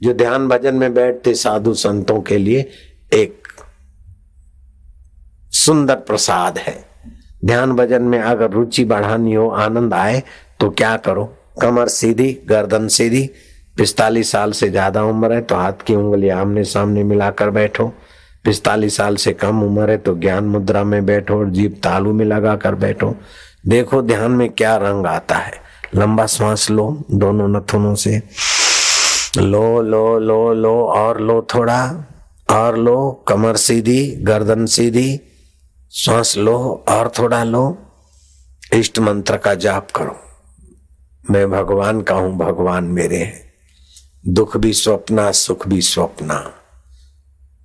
जो ध्यान भजन में बैठते साधु संतों के लिए एक सुंदर प्रसाद है। ध्यान भजन में अगर रुचि बढ़ानी हो, आनंद आए तो क्या करो? कमर सीधी, गर्दन सीधी, पिस्तालीस साल से ज़्यादा उम्र है तो हाथ की उंगली आमने सामने मिलाकर बैठो। पिस्तालीस साल से कम उम्र है तो ज्ञान मुद्रा में बैठो और जीप तालू में लगा कर बैठो। देखो ध्यान में क्या रंग आता है। लंबा श्वास लो, दोनों नथुनों से। लो लो लो लो, और लो थोड़ा, और लो, कमर सीधी, गर्दन सीधी, श्वास लो, और थोड़ा लो, इष्ट मंत्र का जाप करो। मैं भगवान का हूँ, भगवान मेरे हैं। दुख भी स्वप्ना, सुख भी स्वप्ना,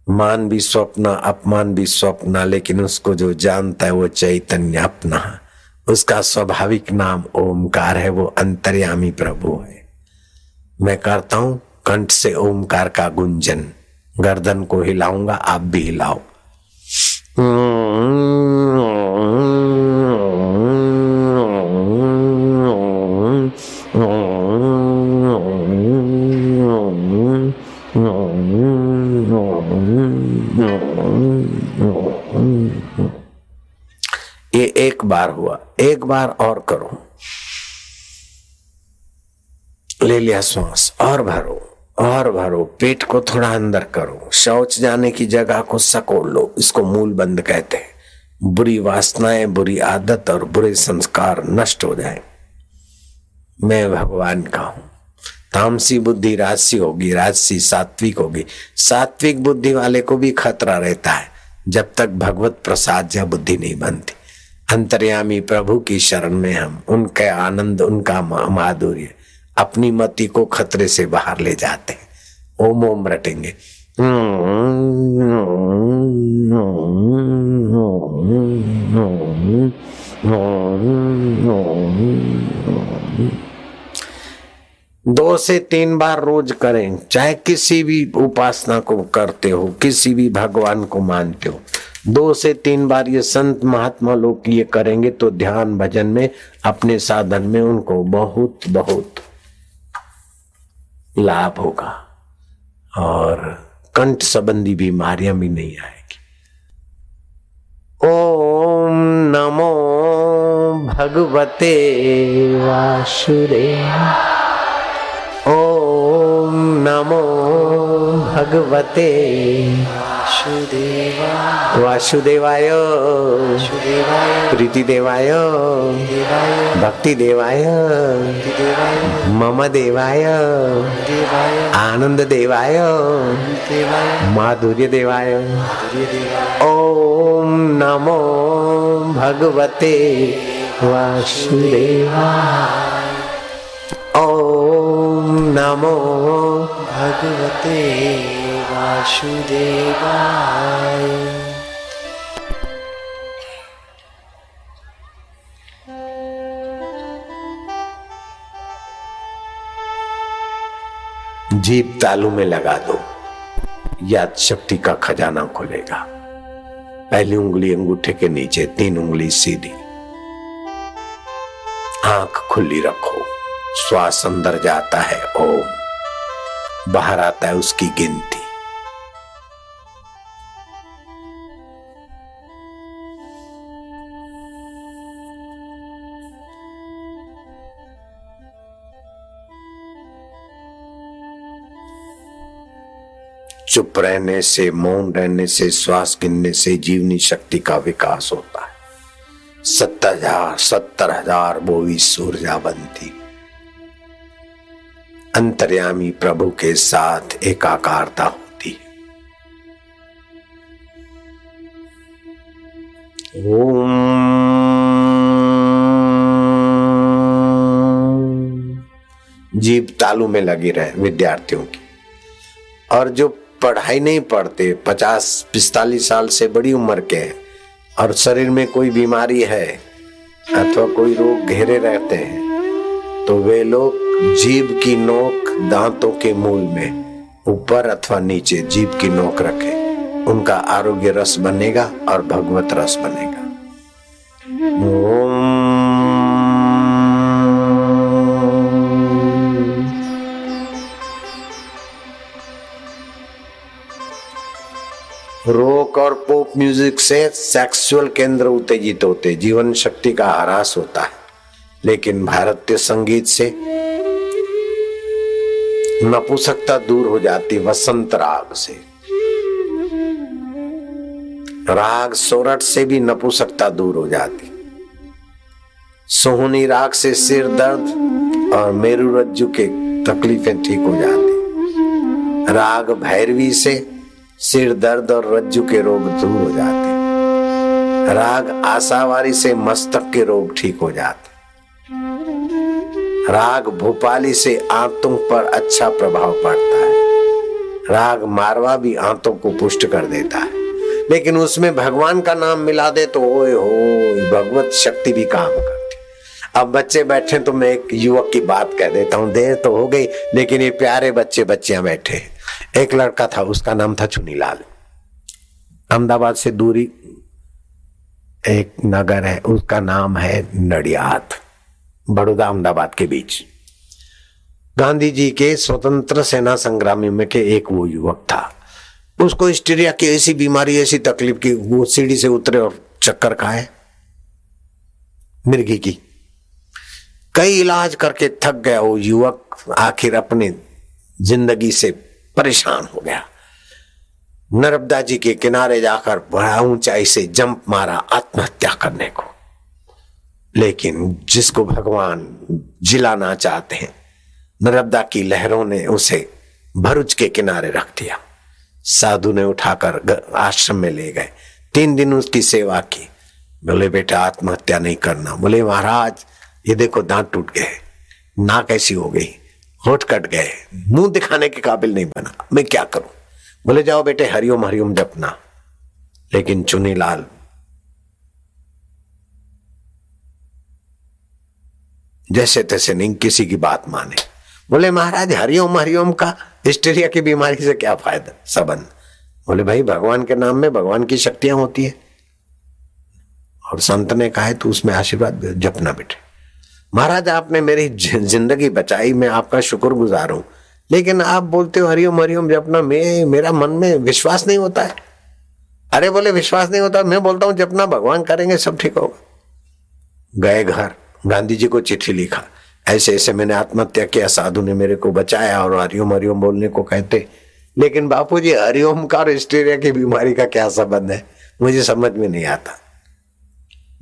मान भी स्वप्न, अपमान भी स्वप्न, लेकिन उसको जो जानता है वो चैतन्य अपना, उसका स्वाभाविक नाम ओमकार है, वो अंतर्यामी प्रभु है। मैं करता हूँ, कंठ से ओमकार का गुंजन। गर्दन को हिलाऊँगा, आप भी हिलाओ। ये एक बार हुआ, एक बार और करो। ले लिया श्वास। और भरो और भरो, पेट को थोड़ा अंदर करो। शौच जाने की जगह को सकोड़ लो, इसको मूल बंद कहते हैं। बुरी वासनाएँ, बुरी आदत और बुरे संस्कार नष्ट हो जाए। मैं भगवान का हूँ। तामसी बुद्धि राजसी होगी, राजसी सात्विक होगी। सात्विक बुद्धि वाले को भी खतरा रहता है। जब तक भगवत प्रसाद या बुद्धि नहीं बनती। अंतर्यामी प्रभु की शरण में हम, उनके आनंद, उनका माधुर्य। अपनी मति को खतरे से बाहर ले जाते हैं। ओम ओम रटेंगे। दो से तीन बार रोज करें, चाहे किसी भी उपासना को करते हो, किसी भी भगवान को मानते हो। दो से तीन बार ये संत महात्मा लोग ये करेंगे तो ध्यान भजन में, अपने साधन में उनको बहुत बहुत लाभ होगा और कंठ संबंधी बीमारियाँ भी नहीं आएगी। ओम नमो भगवते वासुरे ओम नमो भगवते वासुदेवाय। प्रीति देवाय भक्ति देवाय मम देवाय आनंद देवाय माधुर्य देवाय ओम नमो भगवते वासुदेवा ओम नमो भगवते वासुदेवाय। जीप तालू में लगा दो। याद शक्ति का खजाना खुलेगा। पहली उंगली अंगूठे के नीचे, तीन उंगली सीधी। आँख खुली रखो। श्वास अंदर जाता है, ओम। बाहर आता है उसकी गिनती। चुप रहने से, मौन रहने से, श्वास गिनने से जीवनी शक्ति का विकास होता है। सत्तर हज़ार सत्तर हज़ार बोवी सूर्या बनती। अंतर्यामी प्रभु के साथ एकाकारता होती है। ओम। जीव तालू में लगी रहे विद्यार्थियों की। और जो पढ़ाई नहीं पढ़ते, पचास, पिस्तालीस साल से बड़ी उम्र के हैं और शरीर में कोई बीमारी है अथवा कोई रोग घेरे रहते हैं तो वे लोग जीव की नोक दांतों के मूल में ऊपर अथवा नीचे जीव की नोक रखे। उनका आरोग्य रस बनेगा और भगवत रस बनेगा। ओम म्यूज़िक से सेक्सुअल केंद्र उत्तेजित होते जीवन शक्ति का ह्रास होता है। लेकिन भारतीय संगीत से नपुसकता दूर हो जाती वसंत राग से। राग सोरठ से भी नपुसकता दूर हो जाती सोहनी राग से सिर दर्द और मेरु रज्जु के तकलीफें ठीक हो जाती राग भैरवी से सिर दर्द और रज्जु के रोग दूर हो जाते राग आशावारी से मस्तक के रोग ठीक हो जाते राग भोपाली से आंतों पर अच्छा प्रभाव पड़ता है। राग मारवा भी आंतों को पुष्ट कर देता है। लेकिन उसमें भगवान का नाम मिला दे तो ओए हो, भगवत शक्ति भी काम करती अब बच्चे बैठे तो मैं एक युवक की बात कह देता हूँ। देर तो हो गई, लेकिन ये प्यारे बच्चे बच्चियाँ बैठे एक लड़का था, उसका नाम था चुनीलाल। अहमदाबाद से दूरी एक नगर है, उसका नाम है नडियाद, बड़ौदा अहमदाबाद के बीच। गांधी जी के स्वतंत्र सेना संग्रामी में के एक वो युवक था। उसको हिस्टीरिया की ऐसी बीमारी, ऐसी तकलीफ़ की, वो सीढ़ी से उतरे और चक्कर खाए। मिर्गी की। कई इलाज करके थक गया वो युवक आखिर अपने ज़िंदगी से परेशान हो गया। नर्मदा जी के किनारे जाकर बड़ा ऊंचाई से जंप मारा आत्महत्या करने को। लेकिन जिसको भगवान जिलाना चाहते हैं नर्मदा की लहरों ने उसे भरुच के किनारे रख दिया। साधु ने उठाकर आश्रम में ले गए। तीन दिन उसकी सेवा की। बोले, बेटा, आत्महत्या नहीं करना। बोले, महाराज, ये देखो दांत टूट गए नाक ऐसी हो गई? होठ कट गए। मुँह दिखाने के काबिल नहीं बना। मैं क्या करूँ? बोले, जाओ बेटे, हरिओम हरिओम जपना। लेकिन चुनीलाल जैसे तैसे नहीं, किसी की बात माने। बोले, महाराज, हरिओम हरिओम का हिस्टेरिया की बीमारी से क्या फ़ायदा? सबंध बोले, भाई, भगवान के नाम में भगवान की शक्तियाँ होती है। और संत ने कहा है तो उसमें आशीर्वाद जपना बेटे। महाराज, आपने मेरी ज़िंदगी बचाई, मैं आपका शुक्र गुजार हूँ। लेकिन आप बोलते हो, हरिओम हरिओम जपना मैं, मेरा मन में विश्वास नहीं होता है। अरे बोले, विश्वास नहीं होता, मैं बोलता हूँ जपना भगवान करेंगे, सब ठीक होगा। गए घर, गांधी जी को चिट्ठी लिखा। ऐसे ऐसे मैंने आत्महत्या किया, साधु ने मेरे को बचाया और हरिओम हरिओम बोलने को कहते। लेकिन बापू जी हरिओम का और हिस्टीरिया की बीमारी का क्या संबंध है? मुझे समझ में नहीं आता।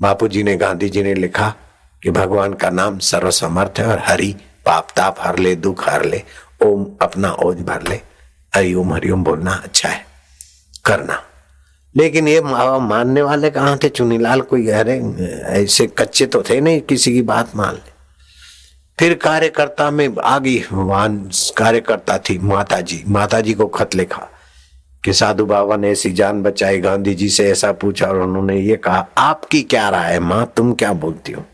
बापू जी ने, गांधी जी ने लिखा कि भगवान का नाम सर्वसमर्थ है और हरि पाप, ताप हर ले, दुख हर ले, ओम अपना ओज भर ले। हरिओम हरिओम बोलना अच्छा है, करना। लेकिन ये मानने वाले कहाँ थे? चुनीलाल कोई अरे ऐसे कच्चे तो थे नहीं, किसी की बात मान ले। फिर कार्यकर्ता में आ गई वहाँ कार्यकर्ता थी माता जी माता जी को खत लिखा कि साधु बाबा ने ऐसी जान बचाई, गांधी जी से ऐसा पूछा और उन्होंने ये कहा, आपकी क्या राय है माँ? तुम क्या बोलती हो?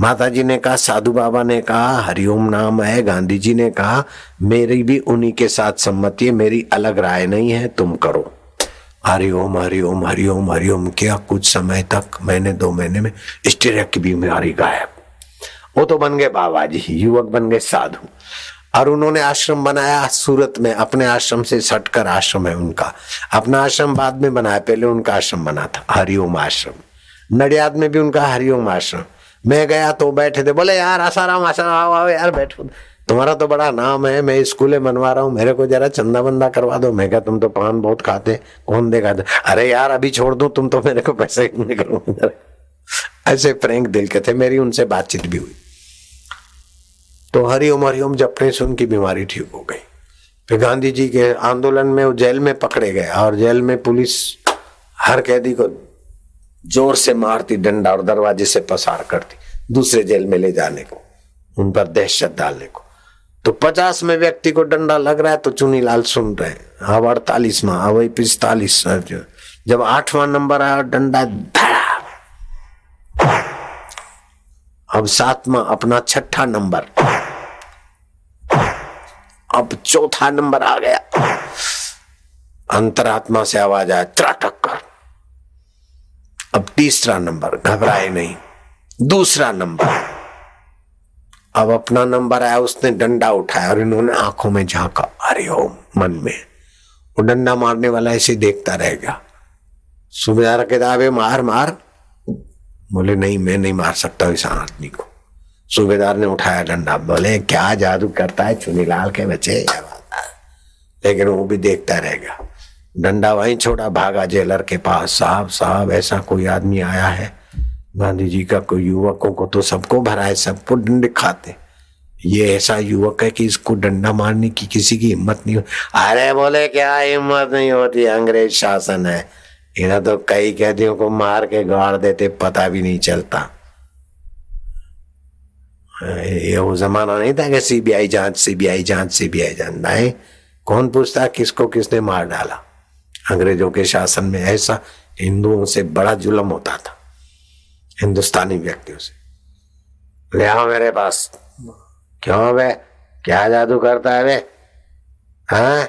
माता जी ने कहा, साधु बाबा ने कहा, हरिओम नाम है गांधी जी ने कहा, मेरी भी उन्हीं के साथ सम्मति है, मेरी अलग राय नहीं है, तुम करो। हरिओम हरिओम हरिओम हरिओम, किया कुछ समय तक मैंने दो महीने में स्टेरिया की बीमारी गायब। वो तो बन गए बाबा जी युवक बन गए साधु। और उन्होंने आश्रम बनाया, सूरत में, अपने आश्रम से सटकर आश्रम है उनका। अपना आश्रम बाद में बनाया, पहले उनका आश्रम बना था, हरिओम आश्रम। नडियाद में भी उनका हरिओम आश्रम। मैं गया तो बैठे थे, बोले, यार, आसाराम आसाराम, आओ आओ, यार, बैठो। तुम्हारा तो बड़ा नाम है, मैं स्कूले बनवा रहा हूँ, मेरे को जरा चंदा बंदा करवा दो। मैं क्या तुम तो पान बहुत खाते, कौन देगा? अरे यार, अभी छोड़ दू, तुम तो मेरे को पैसे ऐसे प्रैंक दिल के थे, मेरी उनसे बातचीत भी हुई। तो हरिओम हरिओम जपने से उनकी बीमारी ठीक हो गई। फिर गांधी जी के आंदोलन में वो जेल में पकड़े गए, और जेल में पुलिस हर कैदी को ज़ोर से मारती, डंडा और दरवाजे से पसार करती, दूसरे जेल में ले जाने को, उन पर दहशत डालने को। तो पचास में व्यक्ति को डंडा लग रहा है तो चुनी लाल सुन रहे हैं। अब अड़तालीस में, अब पिस्तालीस जब आठवां नंबर आया, डंडा धड़ा। अब सातवां, अपना छठा नंबर। अब चौथा नंबर आ गया। अंतरात्मा से आवाज़ आया, त्राटक कर। अब तीसरा नंबर, घबराए नहीं। दूसरा नंबर। अब अपना नंबर आया, उसने डंडा उठाया और इन्होंने आँखों में झांका। अरे ओम मन में। वो डंडा मारने वाला ऐसे देखता रह गया। सुबेदार के दावे मार मार। बोले, नहीं, मैं नहीं मार सकता इस आदमी को। सूबेदार ने उठाया डंडा। बोले, क्या जादू करता है चुनीलाल के बच्चे? लेकिन वो भी देखता रहेगा डंडा वहीं छोड़ा, भागा जेलर के पास। साहब साहब, ऐसा कोई आदमी आया है? गांधी जी का कोई युवकों को तो सबको भरा है सबको डंडे खाते। ये ऐसा युवक है कि इसको डंडा मारने की किसी की हिम्मत नहीं अरे बोले, क्या हिम्मत नहीं होती? अंग्रेज़ शासन है। इन्हें तो कई कैदियों को मार के गाड़ देते, पता भी नहीं चलता। ये वो जमाना नहीं था कि सीबीआई जाँच सीबीआई जाँच सीबीआई जाँच। नहीं, कौन पूछता किसको किसने मार डाला? अंग्रेज़ों के शासन में ऐसा हिंदुओं से बड़ा जुलम होता था, हिंदुस्तानी व्यक्तियों से। ले आओ मेरे पास। क्यों वे क्या जादू करता है वे हाँ?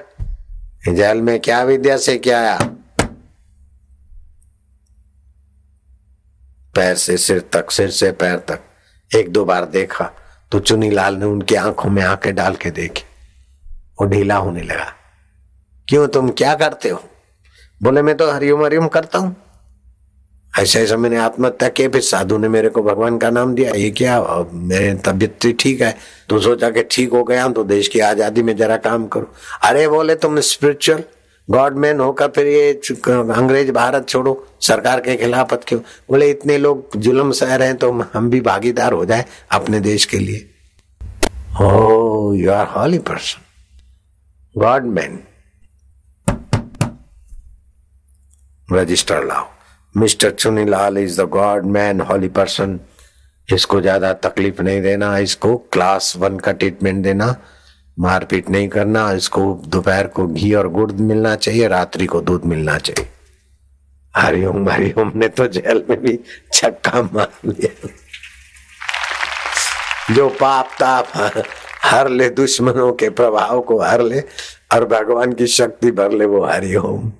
जेल में क्या विद्या से क्या आया? पैर से सिर तक, सिर से पैर तक। एक दो बार देखा तो चुनी लाल ने उनकी आँखों में आँखें डाल के देखी। वो ढीला होने लगा। क्यों तुम क्या करते हो? बोले, मैं तो हरिओम हरिओम करता हूँ। ऐसे ऐसा मैंने आत्महत्या की, फिर साधु ने मेरे को भगवान का नाम दिया। ये क्या? मेरे तबियत तो ठीक है। तो सोचा कि ठीक हो गया तो देश की आज़ादी में जरा काम करो। अरे, बोले, तुम स्पिरिचुअल गॉड मैन होकर फिर ये अंग्रेज़ भारत छोड़ो, सरकार के खिलाफ क्यों? बोले, इतने लोग जुल्म सह रहे हैं तो हम भी भागीदार हो जाए अपने देश के लिए। ओ you are holy person god man register लाओ। Mister Chunilal is the god man holy person इसको ज़्यादा तकलीफ़ नहीं देना, इसको क्लास वन का ट्रीटमेंट देना। मारपीट नहीं करना, इसको दोपहर को घी और गुड़ मिलना चाहिए, रात्रि को दूध मिलना चाहिए। हरिओम हरिओम ने तो जेल में भी छक्का मार लिया। जो पाप ताप हर ले दुश्मनों के प्रभाव को हर ले, और भगवान की शक्ति भर ले वो हरिओम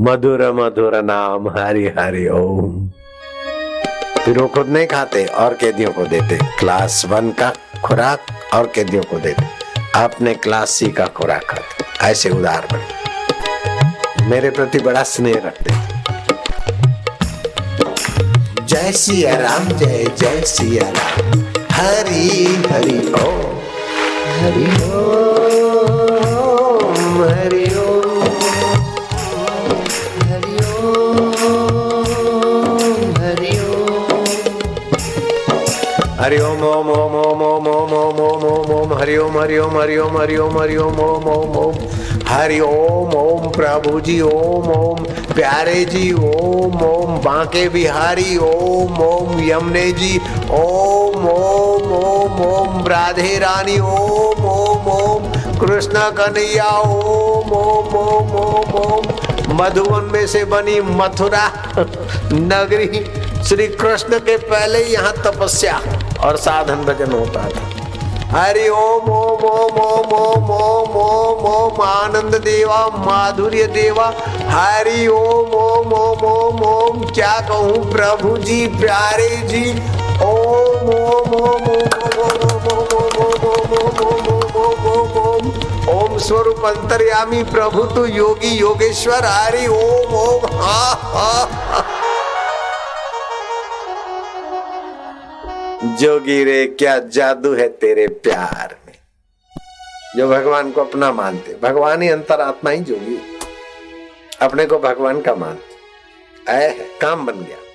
मधुर मधुर नाम, हरि हरि ओम। फिर खुद नहीं खाते, और कैदियों को देते। क्लास वन का खुराक, और कैदियों को देते। आपने क्लास सी का खुराक खाते। ऐसे उदार बने। मेरे प्रति बड़ा स्नेह रखते। जय सिया राम, जय जय सिया राम। हरी हरि ओ हरि ओ हरि ओम ओम ओम ओम ओम ओम ओम ओम ओम ओम हरि ओम हरि ओम हरि ओम हरि ओम हरि ओम ओम ओम ओम हरि ओम ओम प्रभु जी ओम ओम प्यारे जी ओम ओम बांके बिहारी ओम ओम यमुने जी ओम ओम ओम ओम राधे रानी ओम ओम ओम कृष्ण कन्हैया ओम ओम ओम ओम ओम मधुवन में से बनी मथुरा नगरी श्री कृष्ण के पहले यहाँ तपस्या और साधन भजन होता था हरि ओम ओम ओम ओम ओम ओम ओम ओम आनंद देवा माधुर्य देवा हरि ओम ओम ओम ओम ओम क्या कहूँ प्रभु जी प्यारे जी ओम ओम ओम ओम स्वरूप अंतर्यामी प्रभु तू योगी योगेश्वर हरि ओम ओम हा हा जोगी रे क्या जादू है तेरे प्यार में? जो भगवान को अपना मानते, भगवान ही अंतर आत्मा ही जोगी अपने को भगवान का मानते। ऐ काम बन गया।